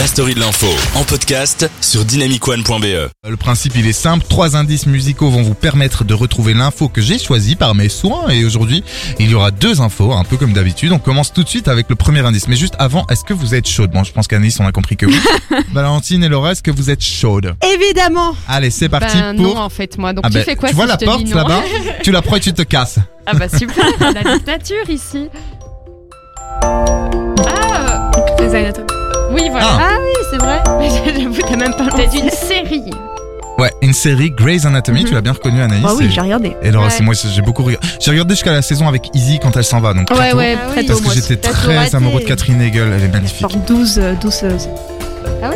la story de l'info en podcast sur dynamicone.be. Le principe il est simple, trois indices musicaux vont vous permettre de retrouver l'info que j'ai choisie par mes soins et aujourd'hui il y aura deux infos, un peu comme d'habitude. On commence tout de suite avec le premier indice, mais juste avant, est-ce que vous êtes chaude? Bon je pense qu'Anaïs on a compris que oui. Valentine et Laura, est-ce que vous êtes chaude Évidemment Allez c'est parti Ben pour... non en fait moi. Donc Ah tu ben, fais quoi tu si vois je la te porte dis non là-bas Tu la prends et tu te casses. Ah bah super, la dictature ici. Ah euh, oui voilà. Ah. Ah oui, c'est vrai J'avoue t'as même pas C'est une série. Ouais, une série Grey's Anatomy, tu l'as bien reconnu Anaïs Bah oui, j'ai regardé. Et Laura, Ouais. c'est moi, j'ai beaucoup regardé. J'ai regardé jusqu'à la saison avec Izzy quand elle s'en va, donc très Ouais tôt, ouais Ah très oui. tôt Parce que moi. j'étais T'as tout très raté. amoureux de Catherine Hegel, elle est magnifique. Genre 12, euh, 12 euh, Ah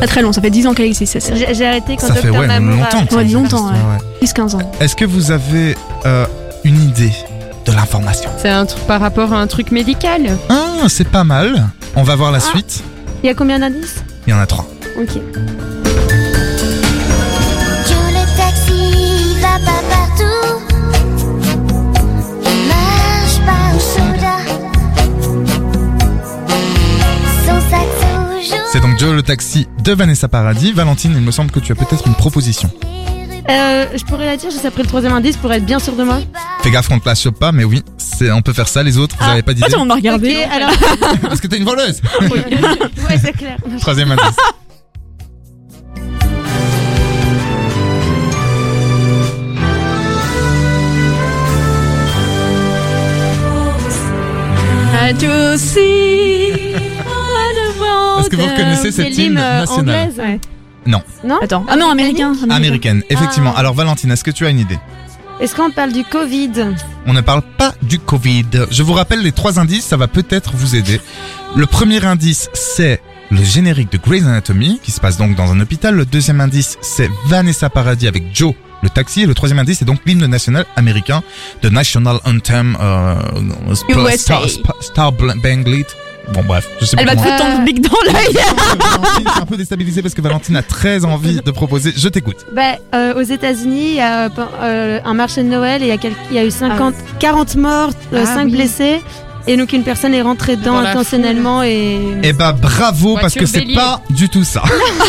Pas très long, ça fait 10 ans qu'elle existe cette série. J'ai j'ai arrêté quand Ça fait Docteur ouais, même Mamour a- longtemps. Ouais, longtemps, ouais. Ouais. 10-15 ans. Est-ce que vous avez euh, une idée de l'information C'est un truc par rapport à un truc médical. Ah, c'est pas mal. On va voir la Ah. suite. Il y a combien d'indices? Il y en a trois. Ok. Que le taxi va pas partout. Il marche pas au soda. Son sac sous joue. C'est donc Joe le taxi de Vanessa Paradis. Valentine, il me semble que tu as peut-être une proposition. Euh, je pourrais la dire juste après le troisième indice pour être bien sûr de moi. Fais gaffe, on te la chope pas, mais oui, c'est, on peut faire ça. Les autres, vous Ah. avez pas d'idée Ah, on m'a regardé. Ok, alors. Parce que t'es une voleuse. ouais, c'est clair. Troisième indice. Est-ce que vous reconnaissez cette hymne euh, nationale anglaise. Ouais. Non. Non Attends. Ah non, américain. Américaine, effectivement. Ah. Alors Valentine, est-ce que tu as une idée Est-ce qu'on parle du Covid On ne parle pas du Covid. Je vous rappelle les trois indices, ça va peut-être vous aider. Le premier indice, c'est le générique de Grey's Anatomy, qui se passe donc dans un hôpital. Le deuxième indice, c'est Vanessa Paradis avec Joe, le taxi. Et le troisième indice, c'est donc l'hymne national américain, The National Anthem, euh, USA. Star. Bon bref, je sais Elle pas va te comment. foutre ton bic dans l'œil. Valentine, je suis un peu déstabilisé parce que Valentine a très envie de proposer. Je t'écoute. Bah, euh, aux États-Unis, il y a euh, un marché de Noël et il y a, quel- il y a eu 50, 40 morts, euh, Ah 5 oui. blessés. Et donc une personne est rentrée dedans Dans la intentionnellement et. Eh bah bravo parce Voiture que c'est bélier. pas du tout ça.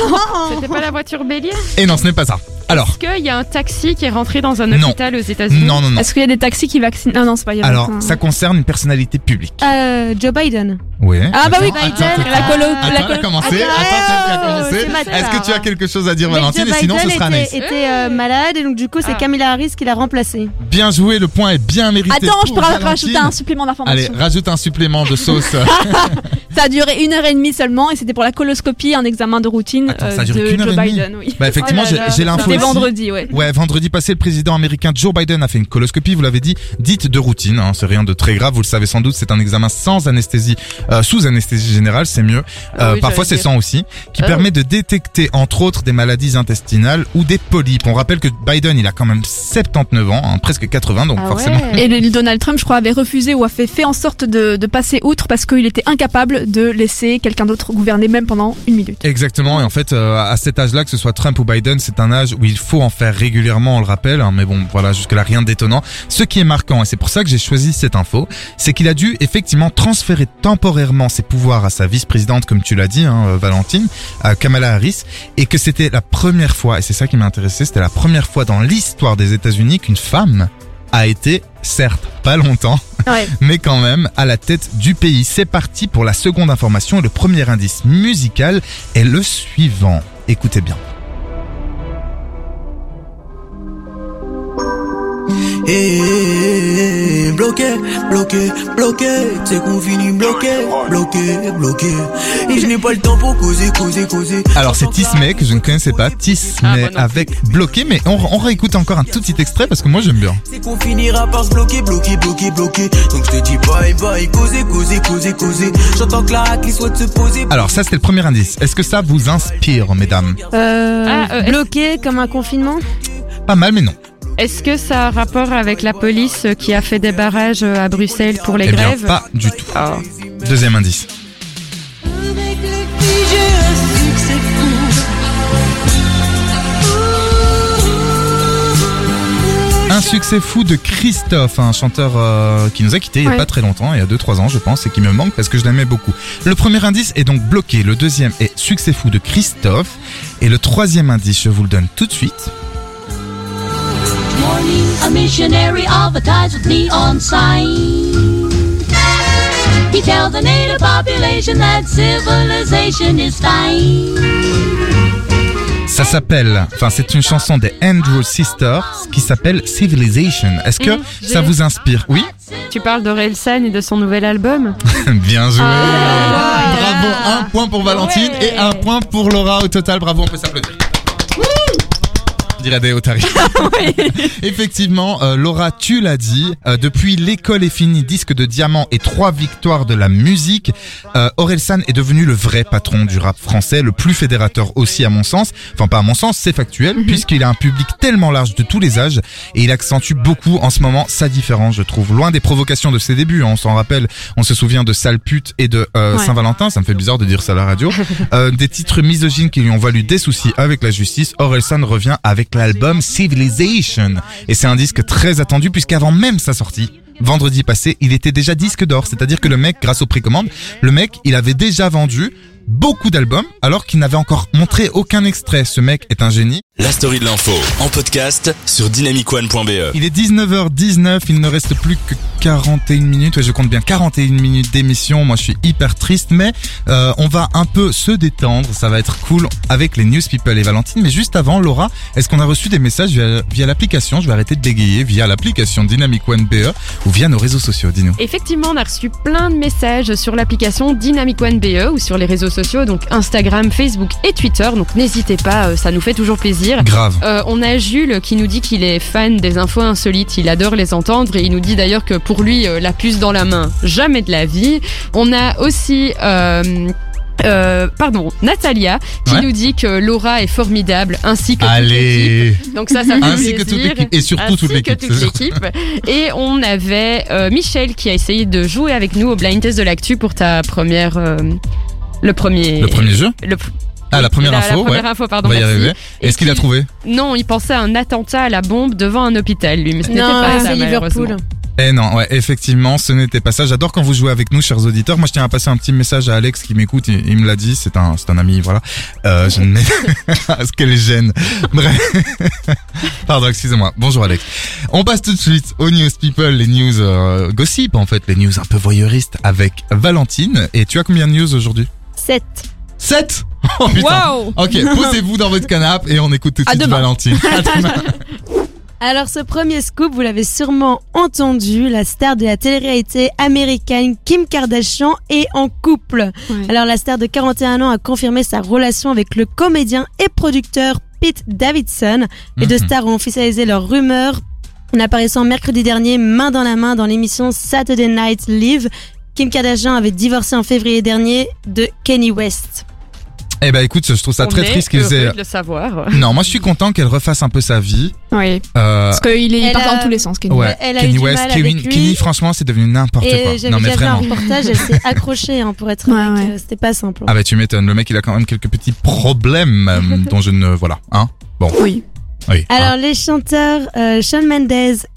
C'était pas la voiture bélier? Et non, ce n'est pas ça. Alors, Est-ce qu'il y a un taxi qui est rentré dans un Non. hôpital aux États-Unis? Non, non, non. Est-ce qu'il y a des taxis qui vaccinent? Ah non, c'est pas il y a Alors, un- ça concerne une personnalité publique. Euh, Joe Biden. Oui. Ah bah oui, Attends, Biden, la colo. Attends, la elle a commencé. Attends, Attends, c'est elle qui a commencé. Est-ce que tu as quelque chose à dire, Valentine Joe Et sinon, ce Biden sera Anaïs. était, était, euh, malade et donc du coup c'est Ah. Kamala Harris qui l'a remplacé. Bien joué, le point est bien mérité. Attends, je peux Valentine. rajouter un supplément Allez, d'information. rajoute un supplément de sauce. Ça a duré une heure et demie seulement et c'était pour la coloscopie, un examen de routine Attends, ça a euh, duré de qu'une heure Joe et demie Biden. Oui. bah, effectivement, Oh j'ai- l'info C'était vendredi, ouais. Ouais, vendredi passé, le président américain Joe Biden a fait une coloscopie, vous l'avez dit, dite de routine. Hein, c'est rien de très grave, vous le savez sans doute. C'est un examen sans anesthésie, euh, sous anesthésie générale, c'est mieux. Ah Euh, oui, parfois, c'est sans aussi, qui Oh. permet de détecter entre autres des maladies intestinales ou des polypes. On rappelle que Biden, il a quand même 79 ans, hein, presque 80, donc Ah forcément. ouais. Et le Donald Trump, je crois, avait refusé ou a fait, fait en sorte de, de passer outre parce qu'il était incapable de laisser quelqu'un d'autre gouverner même pendant une minute. Exactement, et en fait, euh, à cet âge-là, que ce soit Trump ou Biden, c'est un âge où il faut en faire régulièrement, on le rappelle, hein, mais bon, voilà, jusque-là, rien d'étonnant. Ce qui est marquant, et c'est pour ça que j'ai choisi cette info, c'est qu'il a dû effectivement transférer temporairement ses pouvoirs à sa vice-présidente, comme tu l'as dit, hein, euh, Valentine, à Kamala Harris, et que c'était la première fois, et c'est ça qui m'a intéressé, c'était la première fois dans l'histoire des États-Unis qu'une femme a été, certes, pas longtemps, Ouais. mais quand même à la tête du pays. C'est parti pour la seconde information et le premier indice musical est le suivant. Écoutez bien. Eh, eh, eh, bloqué, bloqué, bloqué, c'est qu'on finit bloqué, bloqué, bloqué. Et je n'ai pas le temps pour causer, causer, causer. Alors c'est Tismé que je ne connaissais pas, Tismé Ah, avec bloqué, mais on, on réécoute encore un tout petit extrait parce que moi j'aime bien. C'est qu'on finira par se bloquer, bloquer, bloquer, bloquer. Donc je te dis bye bye, causer, causer, causer, causer. J'entends Clara qui souhaite se poser. Alors ça c'était le premier indice. Est-ce que ça vous inspire, mesdames? Euh, Ah, euh, bloqué comme un confinement? Pas mal, mais non. Est-ce que ça a un rapport avec la police qui a fait des barrages à Bruxelles pour les eh bien, grèves pas du tout. Ah. Deuxième indice. Un succès fou. De Christophe, un chanteur euh, qui nous a quittés il y a Ouais. pas très longtemps, il y a 2-3 ans je pense, et qui me manque parce que je l'aimais beaucoup. Le premier indice est donc bloqué, le deuxième est succès fou de Christophe, et le troisième indice, je vous le donne tout de suite. A missionary advertised with neon sign. He tells the native population that civilization is fine. Ça s'appelle, enfin c'est une chanson des Andrew Sisters qui s'appelle Civilization. Est-ce que Mmh, ça vous inspire? Oui Tu parles d'Orelsan et de son nouvel album? Bien joué Ah. Bravo, un point pour Valentine Ouais. et un point pour Laura au total. Bravo, on peut s'applaudir. On dirait des Otari. Effectivement, euh, Laura, tu l'as dit, euh, depuis l'école est finie, disque de diamant et trois victoires de la musique, euh, Orelsan est devenu le vrai patron du rap français, le plus fédérateur aussi à mon sens. Enfin pas à mon sens, c'est factuel, puisqu'il a un public tellement large de tous les âges et il accentue beaucoup en ce moment sa différence, je trouve. Loin des provocations de ses débuts, hein, on s'en rappelle, on se souvient de Sale pute et de euh, Ouais. Saint-Valentin, ça me fait bizarre de dire ça à la radio. Euh, des titres misogynes qui lui ont valu des soucis avec la justice, Orelsan revient avec l'album Civilization. Et c'est un disque très attendu puisqu'avant même sa sortie, vendredi passé, il était déjà disque d'or. C'est-à-dire que le mec, grâce aux précommandes, le mec, il avait déjà vendu beaucoup d'albums alors qu'il n'avait encore montré aucun extrait. Ce mec est un génie. La story de l'info en podcast sur dynamicone.be. Il est 19h19, il ne reste plus que 41 minutes, ouais, je compte bien 41 minutes d'émission, moi je suis hyper triste, mais euh, on va un peu se détendre, ça va être cool avec les News People et Valentine, mais juste avant, Laura, est-ce qu'on a reçu des messages via, via l'application, je vais arrêter de bégayer, via l'application Dynamic One BE ou via nos réseaux sociaux, dis-nous. Effectivement, on a reçu plein de messages sur l'application Dynamic One BE ou sur les réseaux sociaux, donc Instagram, Facebook et Twitter. Donc n'hésitez pas, euh, ça nous fait toujours plaisir. Grave. Euh, on a Jules qui nous dit qu'il est fan des infos insolites, il adore les entendre et il nous dit d'ailleurs que pour lui, euh, la puce dans la main, jamais de la vie. On a aussi... euh, euh, pardon, Natalia, qui Ouais. nous dit que Laura est formidable, ainsi que toute l'équipe. Allez Donc ça, ça fait Ainsi que plaisir. toute l'équipe, et surtout Ainsi toute l'équipe. Et on avait euh, Michel qui a essayé de jouer avec nous au blind test de l'actu pour ta première, euh, le premier, Le premier jeu le- Ah, la première la, info, la première ouais. info, On pardon. va y arriver. Est-ce qu'il a trouvé Non, il pensait à un attentat à la bombe devant un hôpital, lui, mais ce n'était Non, pas ça. Liverpool. Eh non, ouais, effectivement, ce n'était pas ça. J'adore quand vous jouez avec nous, chers auditeurs. Moi, je tiens à passer un petit message à Alex qui m'écoute. Il, il me l'a dit. C'est un, c'est un ami, voilà. Euh, je ne mets, ce qu'elle est gêne. Bref. Pardon, excusez-moi. Bonjour Alex. On passe tout de suite aux news people, les news euh, gossip en fait, les news un peu voyeuristes avec Valentine. Et tu as combien de news aujourd'hui? 7. 7 Oh putain. Waouh Ok, posez-vous dans votre canapé et on écoute tout de suite demain. Valentine. À demain. Alors ce premier scoop, vous l'avez sûrement entendu, la star de la télé-réalité américaine Kim Kardashian est en couple. Ouais. Alors la star de 41 ans a confirmé sa relation avec le comédien et producteur Pete Davidson. Les deux Mhm. stars ont officialisé leur rumeur en apparaissant mercredi dernier main dans la main dans l'émission Saturday Night Live. Kim Kardashian avait divorcé en février dernier de Kenny West. Eh ben écoute, je trouve ça On très est triste qu'ils heureux aient... de le savoir. Non, moi je suis content qu'elle refasse un peu sa vie. Oui, Euh, parce qu'il est Elle parti a- dans tous les sens, Kenny. ouais, Elle a eu Kenny du West, mal Kenny, avec lui. Kenny, franchement, c'est devenu n'importe quoi. J'avais Non mais déjà vu un vraiment. reportage, elle s'est accrochée hein, pour être Ouais, avec, ouais. euh, C'était pas simple. Ah bah tu m'étonnes, le mec il a quand même quelques petits problèmes euh, dont je ne voilà, hein. Oui. Oui. Alors hein. les chanteurs euh, Shawn Mendes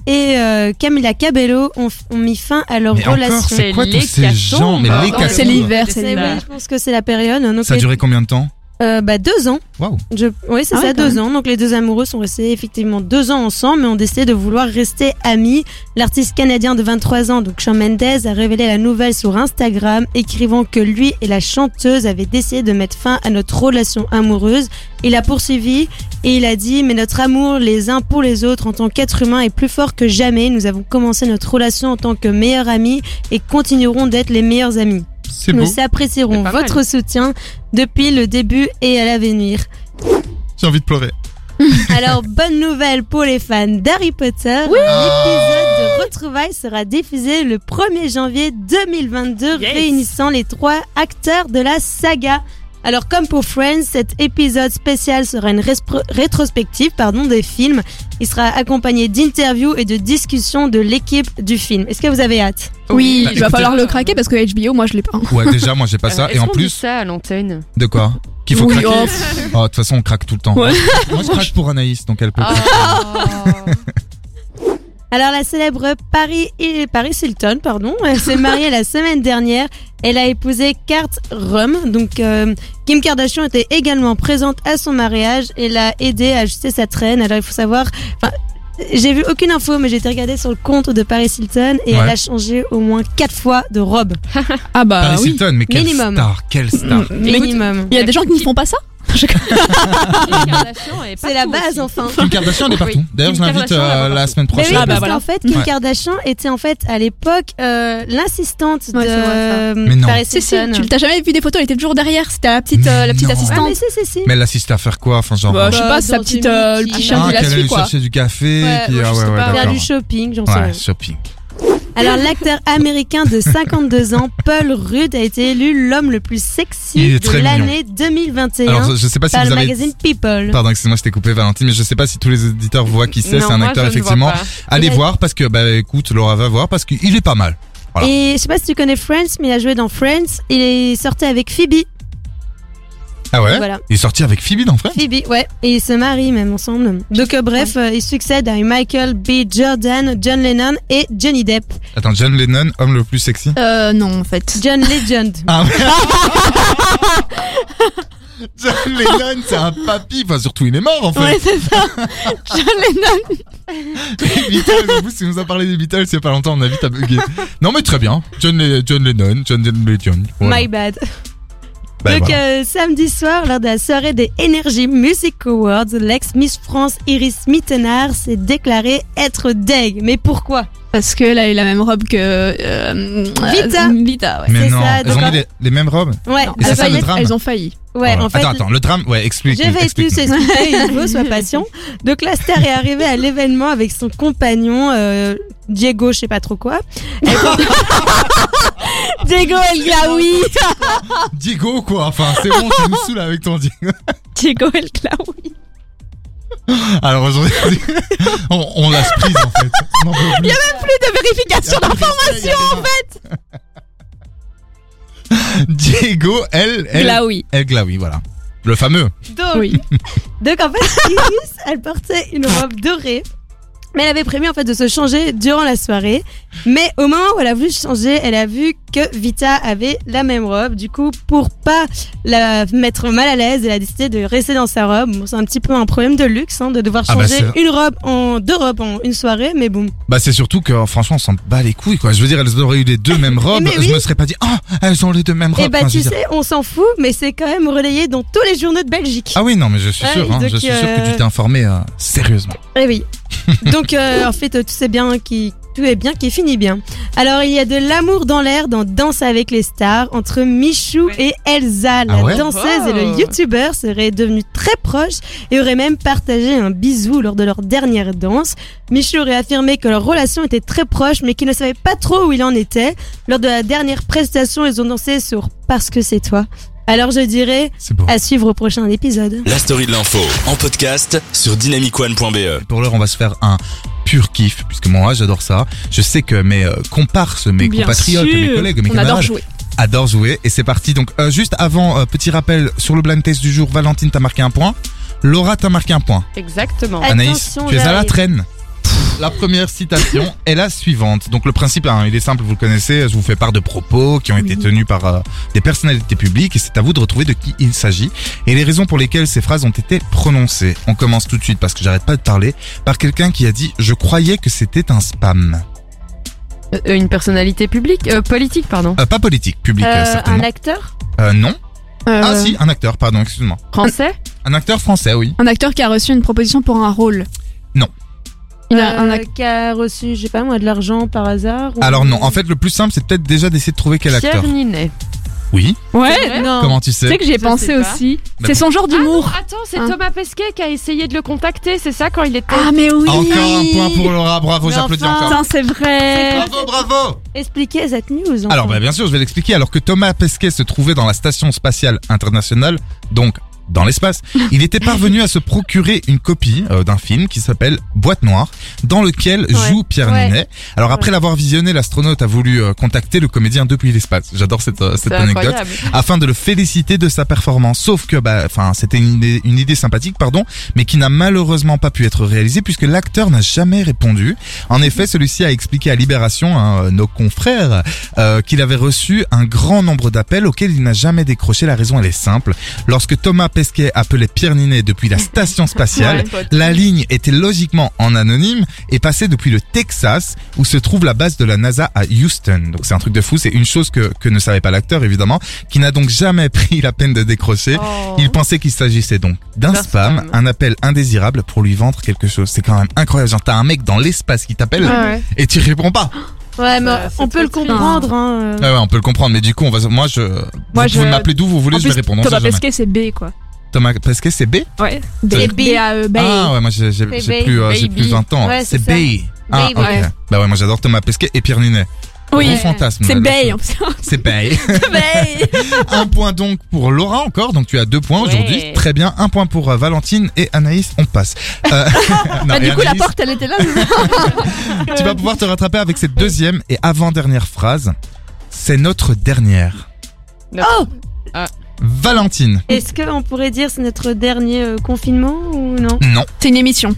et euh, Camila Cabello ont, ont mis fin à leur mais relation. c'est quoi tous ces gens Mais les c'est l'hiver, c'est l'hiver. je pense que c'est la période. Donc Ça a duré combien de temps? Euh, bah, deux ans. Waouh. Je... Oui, c'est Ah ça, ouais, deux même. ans. Donc les deux amoureux sont restés effectivement deux ans ensemble, mais ont décidé de vouloir rester amis. L'artiste canadien de 23 ans, donc Shawn Mendes, a révélé la nouvelle sur Instagram, écrivant que lui et la chanteuse avaient décidé de mettre fin à notre relation amoureuse. Il a poursuivi et il a dit Mais notre amour les uns pour les autres en tant qu'être humain est plus fort que jamais. Nous avons commencé notre relation en tant que meilleurs amis et continuerons d'être les meilleurs amis. C'est beau. Nous apprécierons C'est pas mal. votre soutien depuis le début et à l'avenir. J'ai envie de pleurer. Alors, bonne nouvelle pour les fans d'Harry Potter. L'épisode de Retrouvailles sera diffusé le 1er janvier 2022, Yes. réunissant les trois acteurs de la saga. Alors, comme pour Friends, cet épisode spécial sera une rétrospective pardon, des films. Il sera accompagné d'interviews et de discussions de l'équipe du film. Est-ce que vous avez hâte? Oui, Bah, il va écoutez- falloir le craquer parce que HBO, moi je l'ai pas. Ouais, déjà moi j'ai pas ça Euh, et est-ce en qu'on dit plus ça à l'antenne? de quoi? Qu'il faut Oui, craquer. oh, Oh, de toute façon on craque tout le temps. Ouais. Moi je craque pour Anaïs donc elle peut. Ah. Alors la célèbre Paris, Paris Hilton, pardon, elle s'est mariée la semaine dernière. Elle a épousé Kurt Rum. Donc euh, Kim Kardashian était également présente à son mariage et l'a aidé à ajuster sa traîne. Alors il faut savoir, enfin, j'ai vu aucune info, mais j'ai été regarder sur le compte de Paris Hilton et Ouais. elle a changé au moins quatre fois de robe. Ah bah Paris oui. Hilton, mais quelle Minimum. star, quelle star. Minimum. Il y a des gens qui ne font pas ça? C'est la base aussi. enfin. Kim Kardashian, elle est partout. Oui. D'ailleurs, je l'invite euh, la partout. semaine Mais oui, prochaine. Ah bah parce voilà. qu'en fait, Kim Ouais. Kardashian était en fait à l'époque euh, l'assistante Ouais, de euh. Paris Si si, tu t'as jamais vu des photos, elle était toujours derrière, c'était la petite euh, la petite Non. Ah assistante. mais si si si. Mais elle l'assiste à faire quoi Enfin, genre. Bah, je sais Bah, pas, sa dans petite euh, le petit chien ah, qui la qu'elle suit allait quoi. chercher du café. Ah, je ouais, sais ouais, pas. Faire du shopping, j'en sais rien. shopping. Alors l'acteur américain de 52 ans, Paul Rudd, a été élu l'homme le plus sexy de l'année 2021 Alors, je sais pas si par vous le avez. magazine People. Pardon, excuse-moi, je t'ai coupé, Valentine, mais je sais pas si tous les auditeurs voient qui c'est. Non, C'est un moi, acteur, je ne vois effectivement. pas. Allez Il a- voir parce que, bah, écoute, Laura va voir parce qu'il est pas mal. Voilà. Et je sais pas si tu connais Friends, mais il a joué dans Friends. Il est sorti avec Phoebe. Ah ouais Voilà. Il est sorti avec Phoebe dans Friends Phoebe, ouais. Et ils se marient même ensemble. Donc euh, bref, euh, il succède à Michael B. Jordan, John Lennon et Johnny Depp. Attends, John Lennon, homme le plus sexy Euh non en fait. John Legend. Ah ouais John Lennon, c'est un papy. Enfin, surtout, il est mort, en fait. Ouais c'est ça. John Lennon. Les Beatles, en plus, il nous a parlé des Beatles il y a pas longtemps, on a vite à bugger. Non, mais très bien. John, Le- John Lennon, John Lennon. Voilà. My bad. Bah, Donc voilà. euh, samedi soir, lors de la soirée des Energy Music Awards, l'ex-Miss France Iris Mittenard s'est déclarée être deg. Mais pourquoi? Parce qu'elle a eu la même robe que euh, Vita. euh, Vita ouais. Mais c'est non, ça, elles ont mis les, les mêmes robes Ouais, Non, Et c'est elles, ça, le drame elles ont failli. ouais, Voilà. en fait, Attends, attends, le drame, ouais, explique. Je vais tous expliquer, Hugo, sois patient. Donc la star est arrivée à l'événement avec son compagnon euh, Diego, je sais pas trop quoi. Diego El Glaoui. Diego, quoi. Enfin, c'est bon, tu nous saoules avec ton Diego. Diego El Glaoui. Alors aujourd'hui, on, on lâche prise, en fait. On en peut plus. Plus de vérification d'informations en fait. Diego, elle, elle, Glaoui. elle Glaoui, voilà. Le fameux. Donc, Oui. donc en fait, Iris, elle portait une robe dorée. Mais elle avait prévu en fait de se changer durant la soirée. Mais au moment où elle a voulu changer, elle a vu que Vita avait la même robe. Du coup, pour pas la mettre mal à l'aise, elle a décidé de rester dans sa robe. Bon, c'est un petit peu un problème de luxe hein, de devoir Ah bah, changer c'est- une robe en deux robes en une soirée. Mais bon, Bah, c'est surtout que, franchement, on s'en bat les couilles, quoi. Je veux dire, elles auraient eu les deux mêmes robes. Mais oui. Je me serais pas dit, ah, elles ont les deux mêmes robes. et bah Enfin, je tu veux dire- sais, on s'en fout, mais c'est quand même relayé dans tous les journaux de Belgique. Ah oui, non, mais je suis Ouais, sûr, hein, donc, je suis sûr que euh, tu t'es informé euh, sérieusement. Eh oui. Donc euh, en fait tout c'est bien qui tout est bien qui finit bien. Alors il y a de l'amour dans l'air dans Danse avec les stars entre Michou et Elsa. La Ah ouais danseuse et le youtubeur seraient devenus très proches et auraient même partagé un bisou lors de leur dernière danse. Michou aurait affirmé que leur relation était très proche mais qu'il ne savait pas trop où il en était. Lors de la dernière prestation, ils ont dansé sur Parce que c'est toi. Alors je dirais à suivre au prochain épisode. La story de l'info en podcast sur dynamicone.be. Pour l'heure, on va se faire un pur kiff, puisque moi, j'adore ça. Je sais que mes euh, comparses, mes Bien compatriotes, sûr. mes collègues, mes On adore camarades jouer. adorent jouer. Et c'est parti. Donc, euh, juste avant, euh, petit rappel sur le blind test du jour, Valentine t'a marqué un point. Laura t'a marqué un point. Exactement. Attention, Anaïs, tu es à la traîne. La première citation est la suivante. Donc le principe, hein, il est simple, vous le connaissez. Je vous fais part de propos qui ont été tenus par euh, des personnalités publiques et c'est à vous de retrouver de qui il s'agit et les raisons pour lesquelles ces phrases ont été prononcées. On commence tout de suite parce que j'arrête pas de parler par quelqu'un qui a dit je croyais que c'était un spam. Euh, une personnalité publique, euh, politique, pardon. Euh, pas politique, public euh, Euh, certainement. un acteur? Euh, non. Euh, Ah si, un acteur, pardon, excuse-moi. Français Un acteur français, oui. Un acteur qui a reçu une proposition pour un rôle. Non. Il a un Euh, ac- qui a reçu, je sais pas moi, de l'argent par hasard ou- Alors non, en fait le plus simple c'est peut-être déjà d'essayer de trouver quel acteur. Pierre Ninet. Oui. Ouais. non. Comment tu Tu sais sais que j'y ai Je pensé pas. aussi. Bah C'est son genre d'humour. Ah, attends, c'est Hein. Thomas Pesquet qui a essayé de le contacter, c'est ça quand il était. Ah mais oui. Encore un point pour Laura, bravo, Mais j'applaudis enfin. encore. Putain, c'est vrai. Bravo, bravo Expliquez cette news. enfin. Alors bah, bien sûr, je vais l'expliquer. Alors que Thomas Pesquet se trouvait dans la station spatiale internationale, donc dans l'espace. Il était parvenu à se procurer une copie euh, d'un film qui s'appelle Boîte Noire, dans lequel Ouais. joue Pierre Ouais. Ninet. Alors après l'avoir visionné, l'astronaute a voulu euh, contacter le comédien depuis l'espace. J'adore cette, euh, cette anecdote incroyable. afin de le féliciter de sa performance. Sauf que, bah, enfin, c'était une idée, une idée sympathique, pardon, mais qui n'a malheureusement pas pu être réalisée puisque l'acteur n'a jamais répondu. En effet, celui-ci a expliqué à Libération, hein, nos confrères, qu'il avait reçu un grand nombre d'appels auxquels il n'a jamais décroché. La raison, elle est simple. Lorsque Thomas Pesquet appelait Pierre Ninet depuis la station spatiale, Ouais. la ligne était logiquement en anonyme et passait depuis le Texas où se trouve la base de la NASA à Houston. Donc c'est un truc de fou, c'est une chose que, que ne savait pas l'acteur évidemment, qui n'a donc jamais pris la peine de décrocher. Oh. Il pensait qu'il s'agissait donc d'un spam, spam. un appel indésirable pour lui vendre quelque chose. C'est quand même incroyable. Genre t'as un mec dans l'espace qui t'appelle Ouais, ouais. et tu réponds pas. Ouais, mais Ça, on peut le comprendre. Hein. Ouais, ouais, on peut le comprendre, mais du coup on va, moi je, Moi, vous je- pouvez m'appeler d'où vous voulez, En je vais répondre. on Thomas. Pesquet, c'est B, quoi. Thomas Pesquet c'est B. Ouais. C'est B. B-A-E, Bay. Ah ouais, moi j'ai j'ai- C'est j'ai Bay. plus, euh, j'ai Baby. plus 20 ans. Ouais, c'est c'est ça. Bay. Ah Bay, ok. ouais. Bah ouais, moi j'adore Thomas Pesquet et Pierre Ninet. Oui. Gros fantasme. C'est là, Bay, le en plus. C'est Bay. Bay. un point donc pour Laura encore, donc tu as deux points Ouais. aujourd'hui. Très bien, un point pour euh, Valentine et Anaïs, on passe. Euh, non, Bah, et du coup, la Anaïs, porte, elle était là. Tu vas pouvoir te rattraper avec cette deuxième et avant-dernière phrase. C'est notre dernière. Oh Valentine. Est-ce qu'on pourrait dire c'est notre dernier euh, confinement ou non? Non. C'est une émission.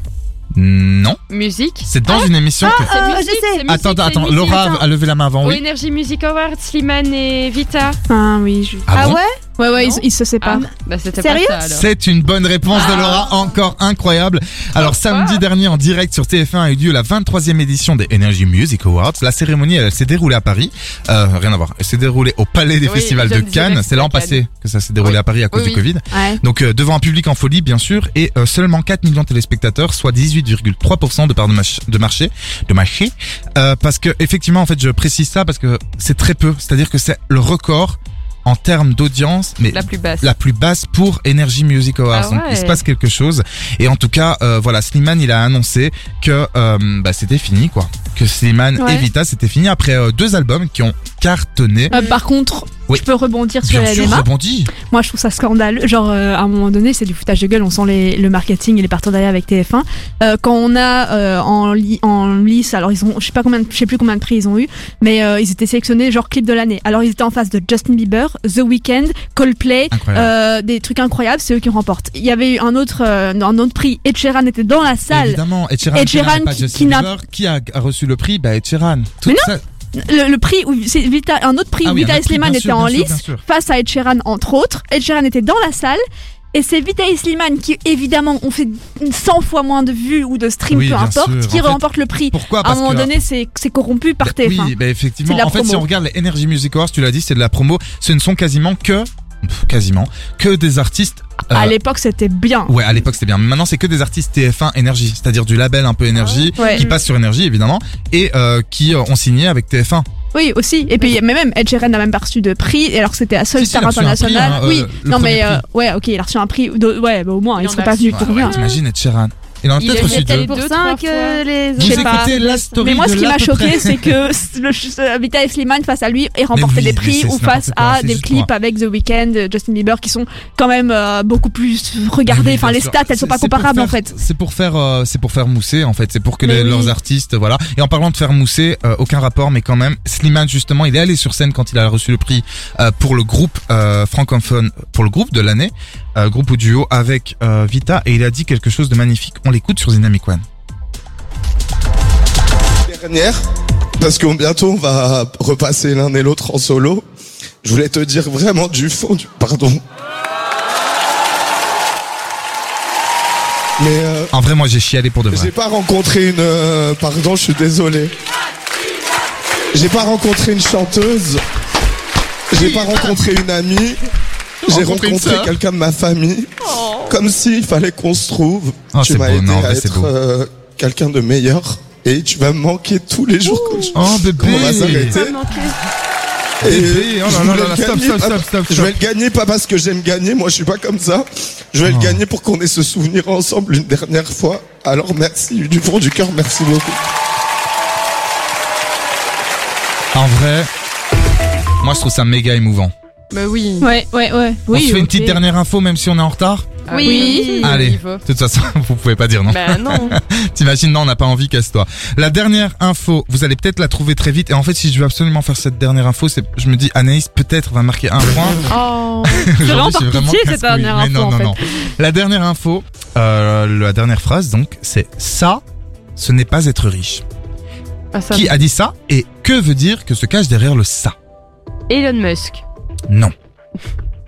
Non. Musique. C'est dans une émission que... C'est Ah, musique, je sais. c'est musique, Attends, c'est attends, musique. Laura attends. a levé la main avant, Au oui. Energy Music Awards, Slimane et Vita. Ah oui, je... Ah bon ouais? Ouais, ouais, ils, se séparent. Bah c'était pas Sérieux ça alors. C'est une bonne réponse de Laura, encore incroyable. Alors samedi dernier en direct sur TF1 a eu lieu la 23e édition des Energy Music Awards. La cérémonie elle, s'est déroulée à Paris. Euh, rien à voir. Elle s'est déroulée au Palais des Oui, Festivals de Cannes. C'est l'an passé que ça s'est déroulé Oui. à Paris à cause Oui, du. Covid. Ouais. Donc euh, devant un public en folie bien sûr et euh, seulement 4 millions de téléspectateurs, soit 18,3% de part de, mach- de marché, de marché. Euh, parce que effectivement en fait je précise ça parce que c'est très peu. C'est-à-dire que c'est le record en termes d'audience, mais La plus basse. la plus basse pour Energy Music Awards. Ah Donc il se passe quelque chose. Et en tout cas, euh, voilà, Slimane il a annoncé que euh, bah, c'était fini quoi. Que Slimane Ouais. et Vita c'était fini après euh, deux albums qui ont cartonné. Euh, par contre, Oui. je peux rebondir sur Bien la sûr, LMA. rebondit. Moi, je trouve ça scandaleux. Genre, euh, à un moment donné, c'est du foutage de gueule. On sent les, le marketing et les partenariats avec TF1. Euh, quand on a en, li- en lice, alors ils ont, je sais pas combien, de- je sais plus combien de prix ils ont eu, mais ils étaient sélectionnés genre clip de l'année. Alors ils étaient en face de Justin Bieber, The Weeknd, Coldplay, des trucs incroyables. C'est eux qui remportent. Il y avait eu un autre, un autre prix. Ed Sheeran était dans la salle. Évidemment, Ed Sheeran, Ed qui Sheeran qui- Justin qui a, a reçu le prix? Bah Ed Sheeran. Tout Mais ça- Le, le prix où c'est Vita, un autre prix Ah où oui, Vita étaient sûr, en lice face à Ed Sheeran entre autres. Ed Sheeran était dans la salle. Et c'est Vita et Slimane qui évidemment ont fait 100 fois moins de vues ou de streams, Oui, peu importe, sûr. qui En fait, remportent le prix. Pourquoi? À un Parce moment que donné, c'est c'est corrompu par Bah TF1. Oui, bah effectivement. En fait, si on regarde les Energy Music Awards, tu l'as dit, c'est de la promo. Ce ne sont quasiment que, quasiment, que des artistes. Euh, À l'époque, c'était bien. Ouais, à l'époque c'était bien. Mais maintenant c'est que des artistes TF1 Énergie, c'est-à-dire du label un peu Énergie, Ouais. qui passe sur Énergie évidemment, et euh, qui euh, ont signé avec TF1. Oui, aussi. Et puis, mais même Ed Sheeran n'a même pas reçu de prix, alors que c'était la seule Si, star internationale. prix, hein, oui, euh, le non, mais euh, ouais, ok, il a reçu un prix. de- ouais, bah, au moins, il Il serait pas venu pour rien. T'imagines Ed Sheeran Il en a peut-être reçu deux. pour ça que fois. les Vous écoutez la story Mais moi, ce qui m'a choqué, c'est que le, ce- Vita et Slimane face à lui et remporté des prix ou face à des clips avec The Weeknd, Justin Bieber, qui sont quand même euh, beaucoup plus regardés. Enfin, les stats, elles sont pas comparables en fait. C'est pour faire, euh, c'est pour faire mousser en fait. C'est pour que leurs artistes, voilà. Et en parlant de faire mousser, euh, aucun rapport, mais quand même, Slimane justement, il est allé sur scène quand il a reçu le prix euh, pour le groupe euh, francophone, pour le groupe de l'année, euh, groupe ou duo avec euh, Vita, et il a dit quelque chose de magnifique. On l'écoute sur Dynamic One. dernière, parce que bientôt on va repasser l'un et l'autre en solo. Je voulais te dire vraiment du fond du pardon. Mais euh, En vrai, moi, j'ai chialé pour de vrai. j'ai pas rencontré une euh, pardon, je suis désolé. J'ai pas rencontré une chanteuse. J'ai pas rencontré une amie. J'ai rencontré quelqu'un de ma famille. Comme s'il fallait qu'on se trouve. Oh, tu m'as aidé non, à être euh, quelqu'un de meilleur. Et tu vas me manquer tous les jours. quand je- Oh bébé. on va s'arrêter. Et Bébé, oh là je là là stop, stop, stop, stop, Je vais le gagner pas parce que j'aime gagner, moi je suis pas comme ça. Je vais Oh. le gagner pour qu'on ait ce souvenir ensemble une dernière fois. Alors merci du fond du cœur, merci beaucoup. En vrai, moi, je trouve ça méga émouvant. Bah oui. Ouais, ouais, ouais. On Oui, se fait une petite dernière info même si on est en retard Ah Oui. Allez. il faut. De toute façon, vous pouvez pas dire non. Bah non. T'imagines, non, on n'a pas envie, casse-toi. La dernière info, vous allez peut-être la trouver très vite. Et en fait, si je veux absolument faire cette dernière info, c'est, je me dis, Anaïs peut-être va marquer un point. Oh. Vraiment par pitié, cette dernière Mais info, non, en non, fait. non. La dernière info, euh, la dernière phrase, donc, c'est ça, ce n'est pas être riche. Ah, ça- Qui a dit ça? Et que veut dire que se cache derrière le ça? Elon Musk. Non,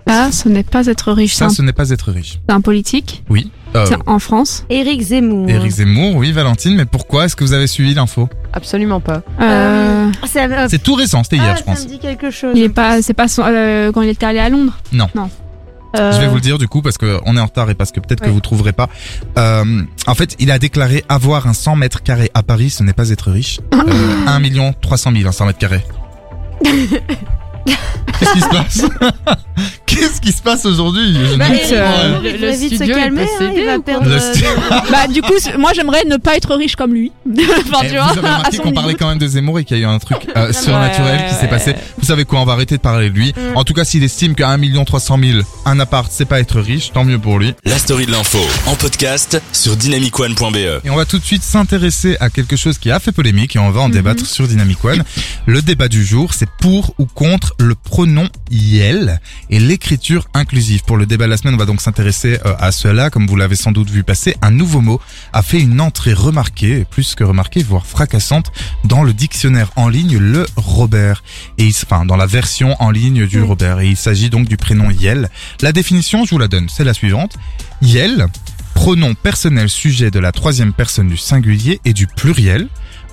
Ça, ce n'est pas être riche. Ça, un, ce n'est pas être riche. c'est un politique. Oui. Euh, C'est en France. Éric Zemmour. Éric Zemmour, oui, Valentine, mais pourquoi est-ce que vous avez suivi l'info? Absolument pas. Euh, ça, euh, C'est tout récent, c'était hier, ah, je pense. ça me dit quelque chose. il est pas, c'est pas son- euh, quand il était allé à Londres? Non. Non. Euh, Je vais vous le dire du coup parce que on est en retard et parce que peut-être que Ouais. vous trouverez pas. Euh, en fait, il a déclaré avoir un 100 mètres carrés à Paris, ce n'est pas être riche. Euh, 1 million 300 000, un 100 mètres carrés. Qu'est-ce qui se passe Qu'est-ce qui se passe aujourd'hui Bah, le- le se studio est calmer, hein, il va perdre. Euh, stu- bah, du coup, moi, j'aimerais ne pas être riche comme lui. enfin, Eh, tu vous vois, avez remarqué qu'on parlait quand même de Zemmour et qu'il y a eu un truc euh, surnaturel qui s'est passé. Vous savez quoi, on va arrêter de parler de lui. Mm. En tout cas, s'il estime qu'à 1 million 300 000, un appart, c'est pas être riche, tant mieux pour lui. La story de l'info en podcast sur dynamicone.be. Et on va tout de suite s'intéresser à quelque chose qui a fait polémique et on va en Mhm. débattre sur Dynamic One. Le débat du jour, c'est pour ou contre le pronom yel et l'écriture inclusive. Pour le débat de la semaine, on va donc s'intéresser euh, à cela. Comme vous l'avez sans doute vu passer, un nouveau mot a fait une entrée remarquée, plus que remarquée, voire fracassante, dans le dictionnaire en ligne, le Robert. Et il, enfin, dans la version en ligne du. Robert. Et il s'agit donc du prénom yel. La définition, je vous la donne, c'est la suivante. Yel, pronom personnel sujet de la troisième personne du singulier et du pluriel,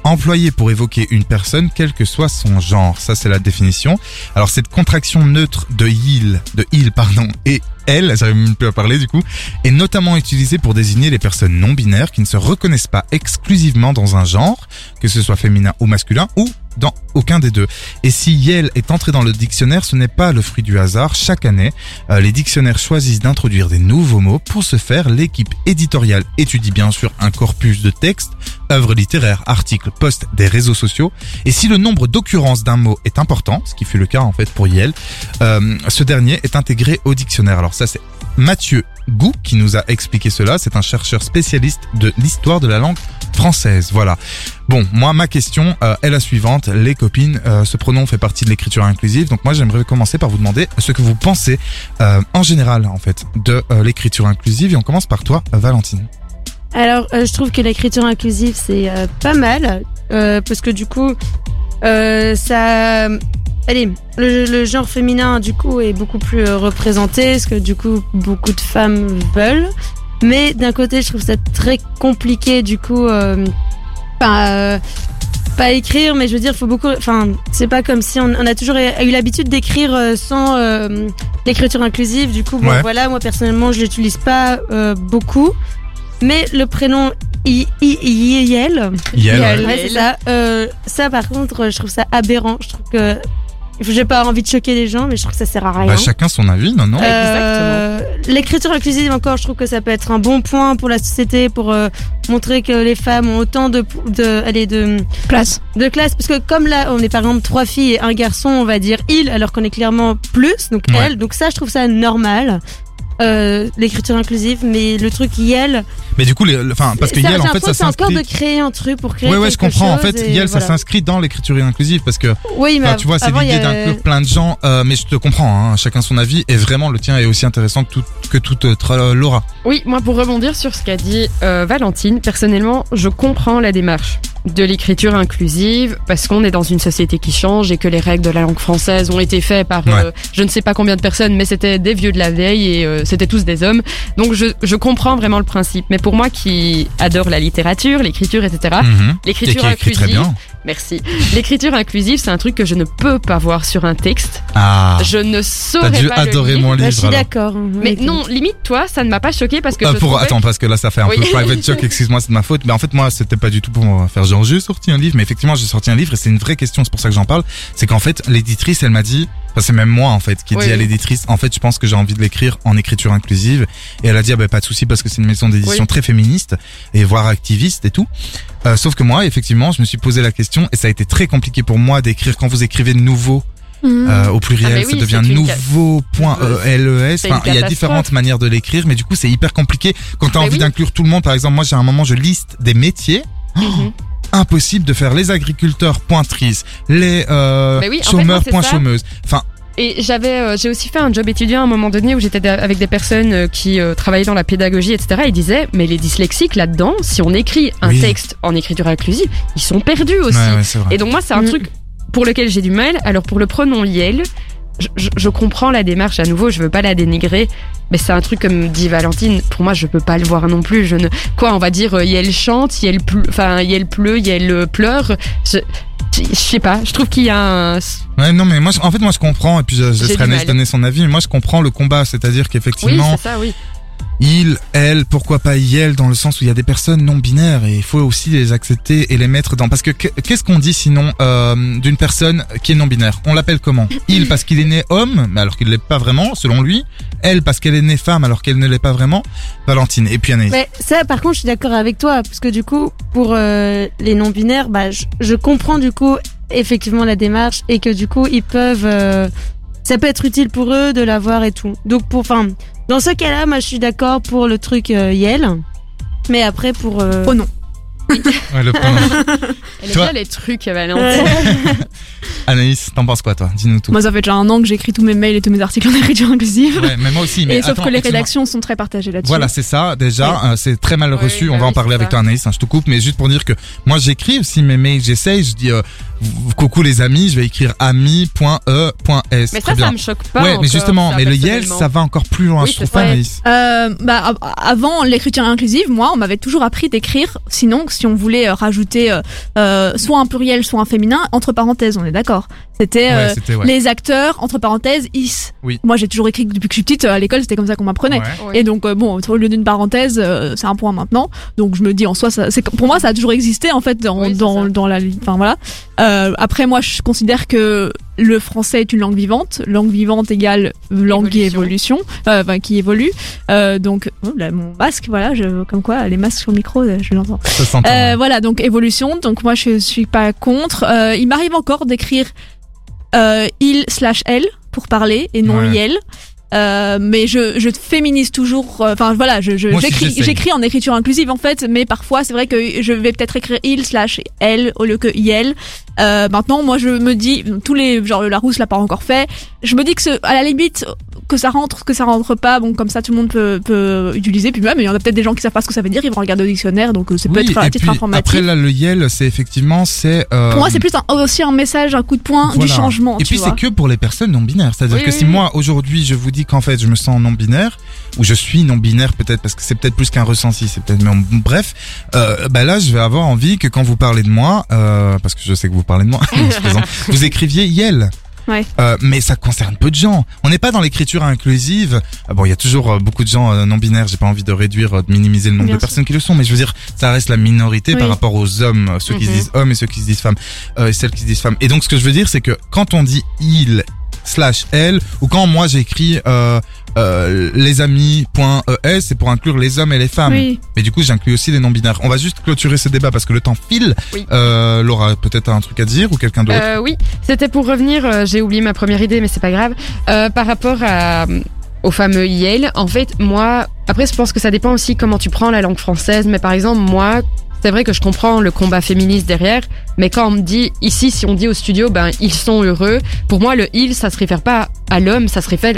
employé pour évoquer une personne quel que soit son genre. Ça, c'est la définition. Alors, cette contraction neutre de il, de il, pardon, et elle, j'avais même plus à parler du coup, est notamment utilisée pour désigner les personnes non binaires qui ne se reconnaissent pas exclusivement dans un genre, que ce soit féminin ou masculin, ou dans aucun des deux. Et si Yel est entré dans le dictionnaire, ce n'est pas le fruit du hasard. Chaque année, euh, les dictionnaires choisissent d'introduire des nouveaux mots. Pour ce faire, l'équipe éditoriale étudie bien sûr un corpus de textes, œuvres littéraires, articles, posts des réseaux sociaux. Et si le nombre d'occurrences d'un mot est important, ce qui fut le cas en fait pour Yel, euh, ce dernier est intégré au dictionnaire. Ça c'est Mathieu Gou qui nous a expliqué cela. C'est un chercheur spécialiste de l'histoire de la langue française. Voilà. Bon, moi ma question euh, est la suivante. Les copines, euh, ce pronom fait partie de l'écriture inclusive. Donc moi j'aimerais commencer par vous demander ce que vous pensez euh, en général en fait de l'écriture inclusive. Et on commence par toi, Valentine. Alors, je trouve que l'écriture inclusive, c'est pas mal, parce que du coup, euh, ça... Allez, le, le genre féminin, du coup, est beaucoup plus euh, représenté, ce que du coup, beaucoup de femmes veulent. Mais d'un côté, je trouve ça très compliqué, du coup, euh, euh, pas écrire, mais je veux dire, faut beaucoup. Enfin, c'est pas comme si on, on a toujours eu l'habitude d'écrire sans euh, l'écriture inclusive. Du coup, bon, Ouais. voilà, moi personnellement, je l'utilise pas euh, beaucoup. Mais le prénom I- I- I- Yel, Yel, Yel. ouais, c'est ça. Euh, ça, par contre, je trouve ça aberrant. Je trouve que j'ai pas envie de choquer les gens, mais je trouve que ça sert à rien. Bah, chacun son avis, non non. Euh, L'écriture inclusive encore, je trouve que ça peut être un bon point pour la société, pour euh, montrer que les femmes ont autant de, de, allez, de, Place. de classe. Parce que comme là, on est par exemple trois filles et un garçon, on va dire il, alors qu'on est clairement plus, donc Ouais. elle. Donc ça, je trouve ça normal. Euh, l'écriture inclusive, mais le truc Yel, Mais du coup, les- le- enfin parce que j'ai en fait ça c'est encore s'inscrit. de créer un truc pour créer Ouais ouais, je comprends. En fait, Yel ça s'inscrit dans l'écriture inclusive parce que Oui, mais tu vois, c'est l'idée a- d'inclure plein de gens, euh, mais je te comprends, hein, chacun son avis, et vraiment le tien est aussi intéressant que, tout, que toute autre euh, Laura. Oui, moi pour rebondir sur ce qu'a dit euh, Valentine, personnellement, je comprends la démarche de l'écriture inclusive parce qu'on est dans une société qui change et que les règles de la langue française ont été faites par euh, je ne sais pas combien de personnes, mais c'était des vieux de la vieille et euh, c'était tous des hommes. Donc je, je comprends vraiment le principe. Mais pour moi qui adore la littérature, l'écriture, etc., Mhm. L'écriture inclusive. Merci. L'écriture inclusive, c'est un truc que je ne peux pas voir sur un texte. Ah, Je ne t'as saurais dû pas le adorer lire. mon Bah, livre. je suis d'accord. Mais Oui. non, limite toi, ça ne m'a pas choqué parce que Euh, je pour trouvais- attends parce que là ça fait un Oui. peu private joke excuse-moi c'est de ma faute mais en fait moi c'était pas du tout pour faire genre j'ai sorti un livre mais effectivement j'ai sorti un livre et c'est une vraie question c'est pour ça que j'en parle c'est qu'en fait l'éditrice elle m'a dit enfin c'est même moi en fait qui Oui, dit à l'éditrice en fait je pense que j'ai envie de l'écrire en écriture inclusive et elle a dit ah bah pas de souci parce que c'est une maison d'édition Oui. très féministe et voire activiste et tout Euh, sauf que moi effectivement je me suis posé la question et ça a été très compliqué pour moi d'écrire quand vous écrivez nouveau Mhm. Euh, au pluriel, Ah, ça devient une nouveau point E L E Enfin, il y a différentes manières de l'écrire, mais du coup, c'est hyper compliqué quand tu as Mais envie d'inclure tout le monde. Par exemple, moi, j'ai un moment, je liste des métiers. Oh, Mhm. Impossible de faire les agriculteurs pointrices, les euh, en fait, moi, chômeurs c'est point ça. chômeuses. Enfin, Et j'avais, euh, j'ai aussi fait un job étudiant à un moment donné où j'étais avec des personnes euh, qui euh, travaillaient dans la pédagogie, etc. Ils disaient, mais les dyslexiques là-dedans, si on écrit un Oui. texte en écriture inclusive, ils sont perdus aussi. ouais, ouais. Et donc moi, c'est un Mm. truc pour lequel j'ai du mal. Alors pour le pronom Yel, je, je- je comprends la démarche à nouveau, je veux pas la dénigrer, mais c'est un truc comme dit Valentine. Pour moi, je peux pas le voir non plus. Je ne quoi, on va dire euh, Yel chante, Yel pleut, enfin Yel pleut, Yel pleure. Je, je sais pas. Je trouve qu'il y a un Ouais, non, mais moi, en fait, moi, je comprends, et puis je, je laisserai donner son avis, mais moi, je comprends le combat, c'est-à-dire oui, qu'effectivement, c'est ça, oui. Il, elle, pourquoi pas elle, dans le sens où il y a des personnes non binaires, et il faut aussi les accepter et les mettre dans, parce que que- qu'est-ce qu'on dit sinon euh, d'une personne qui est non binaire? On l'appelle comment? Il parce qu'il est né homme, mais alors qu'il l'est pas vraiment, selon lui. Elle parce qu'elle est née femme, alors qu'elle ne l'est pas vraiment. Valentine, et puis Anaïs. Mais ça, par contre, je suis d'accord avec toi, parce que du coup, pour euh, les non-binaires, bah, je, je comprends du coup effectivement la démarche et que du coup, ils peuvent, euh, ça peut être utile pour eux de l'avoir et tout. Donc, pour, enfin, dans ce cas-là, moi, je suis d'accord pour le truc euh, Yel, mais après pour. euh, Oh non. Ouais, le pronom. Elle est Toi- bien les trucs, Valentine. Anaïs, t'en penses quoi, toi Dis-nous tout. Moi, ça fait déjà un an que j'écris tous mes mails et tous mes articles en écriture inclusive. Ouais, mais moi aussi, mais et sauf attends, que les rédactions sont très partagées là-dessus. Voilà, c'est ça. Déjà, euh, c'est très mal Ouais, reçu. On bah va en parler avec ça. toi, Anaïs. hein, je te coupe, mais juste pour dire que moi, j'écris aussi mes mails. J'essaye. Je dis euh, coucou les amis. Je vais écrire ami.e.s. Mais ça, bien. ça me choque pas. ouais, mais justement, mais le Yel, ça va encore plus loin. Oui, je trouve pas. Anaïs. Euh, bah, av- avant l'écriture inclusive, moi, on m'avait toujours appris d'écrire. Sinon, si on voulait euh, rajouter euh, euh, soit un pluriel, soit un féminin, entre parenthèses, on est d'accord. C'était Ouais, c'était ouais. les acteurs, entre parenthèses, is. Oui. Moi, j'ai toujours écrit depuis que je suis petite. À l'école, c'était comme ça qu'on m'apprenait. Ouais. Et donc, euh, bon, au lieu d'une parenthèse, euh, c'est un point maintenant. Donc, je me dis en soi, ça, c'est, pour moi, ça a toujours existé en fait dans, Oui, dans, dans la. Enfin voilà. Euh, après, moi, je considère que le français est une langue vivante. Langue vivante égale langue qui Évolution. euh, enfin, qui évolue. Euh, donc, oh, là, mon masque, voilà, je, comme quoi, les masques sur le micro, euh, je l'entends. Euh, voilà, donc évolution. Donc moi, je suis pas contre. Euh, il m'arrive encore d'écrire euh, il slash elle pour parler et non Ouais. yel. Euh, mais je, je féminise toujours. euh, Enfin voilà, je, je- j'écris, en écriture inclusive en fait, mais parfois c'est vrai que je vais peut-être écrire il slash elle au lieu que yel. Euh, maintenant, moi je me dis tous les genre la rousse l'a pas encore fait. Je me dis que ce, à la limite que ça rentre, que ça rentre pas, bon comme ça tout le monde peut, peut utiliser. Puis même il y en a peut-être des gens qui savent pas ce que ça veut dire, ils vont regarder au dictionnaire, donc euh, ça peut Oui, être à et titre informatif. après là, le Yel, c'est effectivement, c'est. euh, Pour moi, c'est plus un- aussi un message, un coup de poing du changement. Et tu puis c'est que pour les personnes non binaires. C'est-à-dire Oui, que oui, si moi aujourd'hui je vous dis qu'en fait je me sens non binaire ou je suis non binaire peut-être parce que c'est peut-être plus qu'un ressenti, c'est peut-être mais en- bref, euh, bah là je vais avoir envie que quand vous parlez de moi, euh, parce que je sais que vous parlez de moi, vous écriviez Yel. Ouais. Euh, mais ça concerne peu de gens. On n'est pas dans l'écriture inclusive. Ah bon, il y a toujours euh, beaucoup de gens euh, non binaires. J'ai pas envie de réduire, de minimiser le nombre Bien de sûr. personnes qui le sont, mais je veux dire, ça reste la minorité Oui. par rapport aux hommes, ceux qui se Mhm. disent hommes et ceux qui se disent femmes, euh, et celles qui se disent femmes. Et donc, ce que je veux dire, c'est que quand on dit il slash elle, ou quand moi j'écris euh, euh, les amis.es, c'est pour inclure les hommes et les femmes. Oui. Mais du coup, j'inclus aussi les non binaires. On va juste clôturer ce débat parce que le temps file. Oui. Euh, Laura, peut-être un truc à dire ou quelqu'un d'autre. Euh, oui, c'était pour revenir, euh, j'ai oublié ma première idée, mais c'est pas grave. Euh, par rapport à, au fameux Yale, en fait, moi, après, je pense que ça dépend aussi comment tu prends la langue française, mais par exemple, moi, c'est vrai que je comprends le combat féministe derrière, mais quand on me dit, ici, si on dit au studio, ben, ils sont heureux, pour moi, le il, ça se réfère pas à l'homme, ça se réfère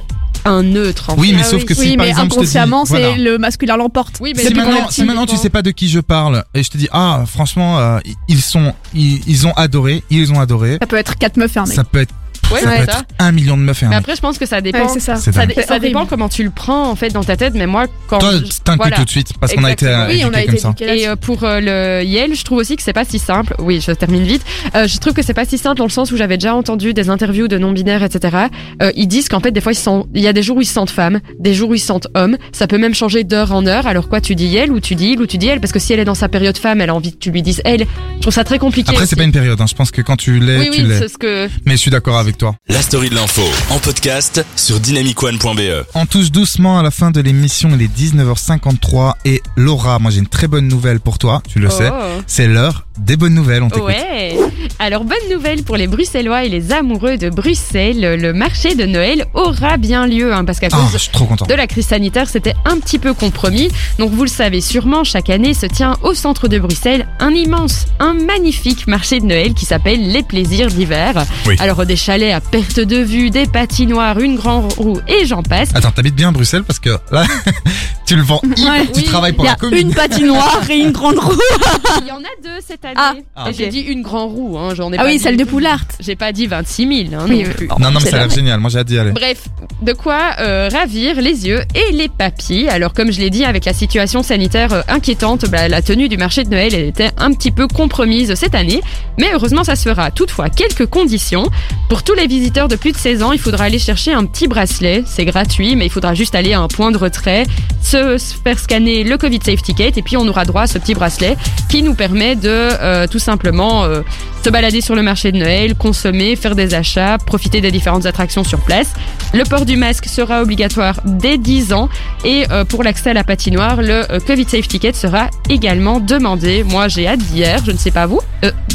à un neutre, en oui, fait. mais Ah sauf oui. que si oui, par mais exemple inconsciemment, voilà. c'est le masculin l'emporte. Oui, mais si maintenant, si maintenant tu sais pas de qui je parle et je te dis ah franchement euh, ils sont ils, ils ont adoré ils ont adoré Ça peut être quatre meufs et un mec. ça peut être Ouais, ça c'est peut être ça. un million de meufs et un Mais mec. après, je pense que ça dépend. Ouais, c'est ça. C'est ça, dingue. dé- ça horrible. dépend comment tu le prends en fait dans ta tête, mais moi quand toi je- t'inclus voilà. tout de suite parce qu'on a été Exactement. euh, Oui, on a éduqués été comme ça éduqués Et là-dessus. euh, pour euh, le Yale, je trouve aussi que c'est pas si simple. Oui, je termine vite. Euh, je trouve que c'est pas si simple dans le sens où j'avais déjà entendu des interviews de non-binaires, etc. Euh, ils disent qu'en fait, des fois, ils sont, il y a des jours où ils se sentent femmes, des jours où ils se sentent hommes. Ça peut même changer d'heure en heure. Alors quoi, tu dis Yale ou tu dis il ou tu dis elle, parce que si elle est dans sa période femme, elle a envie que tu lui dises elle. Je trouve ça très compliqué. après c'est aussi. pas une période hein. je pense que quand tu l'es Oui, tu oui, l'es c'est ce que. mais je suis d'accord avec avec toi. La story de l'info en podcast sur dynamicone.be. On touche doucement à la fin de l'émission, il est 19h53 et Laura, moi j'ai une très bonne nouvelle pour toi, tu le sais. Oh. C'est l'heure des bonnes nouvelles, on t'écoute. Ouais. Alors bonne nouvelle pour les Bruxellois et les amoureux de Bruxelles, le marché de Noël aura bien lieu hein, parce qu'à Ah, cause je suis trop content. de la crise sanitaire, c'était un petit peu compromis. Donc vous le savez sûrement, chaque année se tient au centre de Bruxelles un immense, un magnifique marché de Noël qui s'appelle les plaisirs d'hiver. Oui. Alors des chalets à perte de vue, des patinoires, une grande roue et j'en passe. Attends, t'habites bien à Bruxelles parce que là, tu le vends. Ouais. tu Oui, travailles pour Il y la commune. une patinoire et une grande roue. Il y en a deux cette année. Ah, Ah, j'ai dit une grande roue, hein, j'en ai Ah pas oui, dit- celle de Poulart. J'ai pas dit 26 000 hein, Oui, non plus. Non, non, mais C'est ça a l'air la- génial. Moi, j'ai hâte d'y aller. Bref, de quoi euh, ravir les yeux et les papilles. Alors comme je l'ai dit, avec la situation sanitaire euh, inquiétante, bah, la tenue du marché de Noël elle était un petit peu compromise cette année. Mais heureusement, ça se fera. Toutefois, quelques conditions. Pour tous les visiteurs de plus de 16 ans, il faudra aller chercher un petit bracelet. C'est gratuit, mais il faudra juste aller à un point de retrait, se faire scanner le Covid Safe Ticket, et puis on aura droit à ce petit bracelet qui nous permet de euh, tout simplement euh, se balader sur le marché de Noël, consommer, faire des achats, profiter des différentes attractions sur place. Le port du masque sera obligatoire dès 10 ans et euh, pour l'accès à la patinoire, le euh, Covid Safe Ticket sera également demandé. Moi, j'ai hâte d'y être, je ne sais pas vous,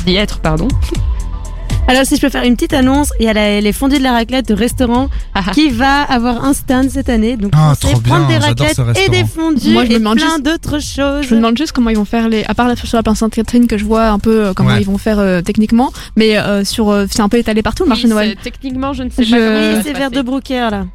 d'y être, pardon. Alors, si je peux faire une petite annonce, il y a la- les fondus de la raclette de restaurant Ah, ah. qui va avoir un stand cette année. Donc, Ah, bien, prendre des raclettes et des fondus Moi, je me et demande plein juste- d'autres choses. Je me demande juste comment ils vont faire les. À part la- sur la place Sainte-Catherine que je vois un peu euh, comment Ouais. ils vont faire euh, techniquement, mais euh, sur euh, c'est un peu étalé partout le marché Oui, Noël. Techniquement, je ne sais Je- pas Oui, c'est vers de. Brooker là.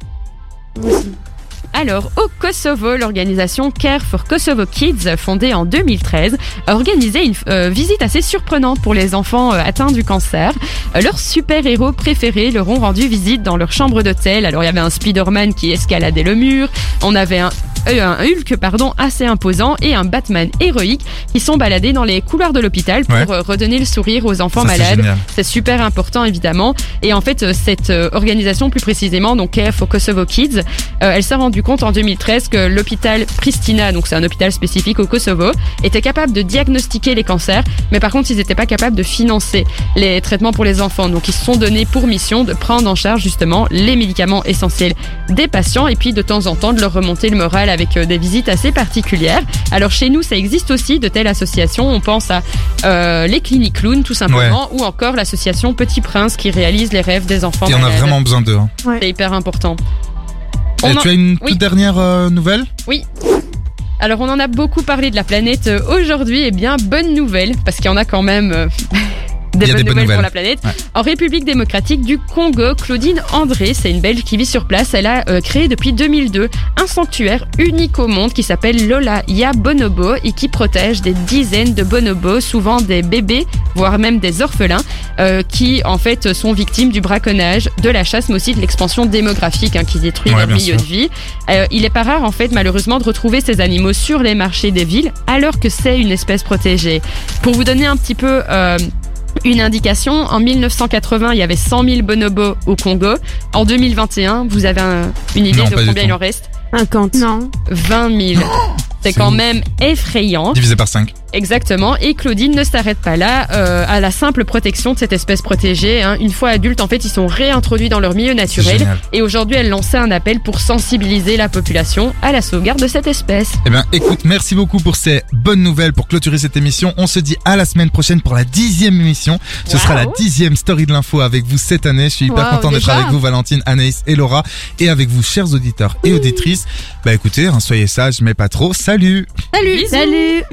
Alors, au Kosovo, l'organisation Care for Kosovo Kids, fondée en 2013, a organisé une euh, visite assez surprenante pour les enfants euh, atteints du cancer. Euh, leurs super-héros préférés leur ont rendu visite dans leur chambre d'hôtel. Alors, il y avait un Spider-Man qui escaladait le mur, on avait un euh, un Hulk pardon assez imposant et un Batman héroïque qui sont baladés dans les couloirs de l'hôpital pour Ouais. euh, redonner le sourire aux enfants Ça, malades. C'est super important évidemment. Et en fait, euh, cette euh, organisation, plus précisément, donc Care for Kosovo Kids, euh, elle s'est rendue compte en 2013 que l'hôpital Pristina, donc c'est un hôpital spécifique au Kosovo, était capable de diagnostiquer les cancers, mais par contre, ils n'étaient pas capables de financer les traitements pour les enfants. Donc, ils se sont donnés pour mission de prendre en charge justement les médicaments essentiels des patients et puis de temps en temps de leur remonter le moral avec euh, des visites assez particulières. Alors, chez nous, ça existe aussi de telles associations. On pense à euh, les cliniques clowns, tout simplement, ou encore l'association Petit Prince qui réalise les rêves des enfants. Et on a malades. vraiment besoin d'eux. hein. C'est hyper important. Et en- tu as une Oui. toute dernière euh, nouvelle? Alors on en a beaucoup parlé de la planète aujourd'hui, et bien bonne nouvelle, parce qu'il y en a quand même euh, des, bonnes des nouvelles pour la planète. Ouais. En République démocratique du Congo, Claudine André, c'est une Belge qui vit sur place, elle a euh, créé depuis 2002 un sanctuaire unique au monde qui s'appelle Lola Ya Bonobo et qui protège des dizaines de bonobos, souvent des bébés, voire même des orphelins, euh, qui en fait sont victimes du braconnage, de la chasse, mais aussi de l'expansion démographique hein, qui détruit Ouais, leur milieu sûr. de vie. Euh, il est pas rare en fait malheureusement de retrouver ces animaux sur les marchés des villes alors que c'est une espèce protégée. Pour vous donner un petit peu euh, une indication, en 1980 il y avait 100 000 bonobos au Congo. En 2021 vous avez un- une idée Non, de combien il en reste? 50. Non. 20 000. C'est c'est quand ouf. même effrayant. Divisé par 5. Exactement. Et Claudine ne s'arrête pas là euh, à la simple protection de cette espèce protégée. hein. Une fois adultes, en fait, ils sont réintroduits dans leur milieu naturel. Et aujourd'hui, elle lançait un appel pour sensibiliser la population à la sauvegarde de cette espèce. Eh bien, écoute, merci beaucoup pour ces bonnes nouvelles pour clôturer cette émission. On se dit à la semaine prochaine pour la dixième émission. Ce Wow. sera la dixième story de l'info avec vous cette année. Je suis hyper Wow, content d'être avec vous, Valentine, Anaïs et Laura, et avec vous, chers auditeurs et auditrices. Bah écoutez, hein, soyez sages, mais pas trop. Salut Salut. Bisous. Salut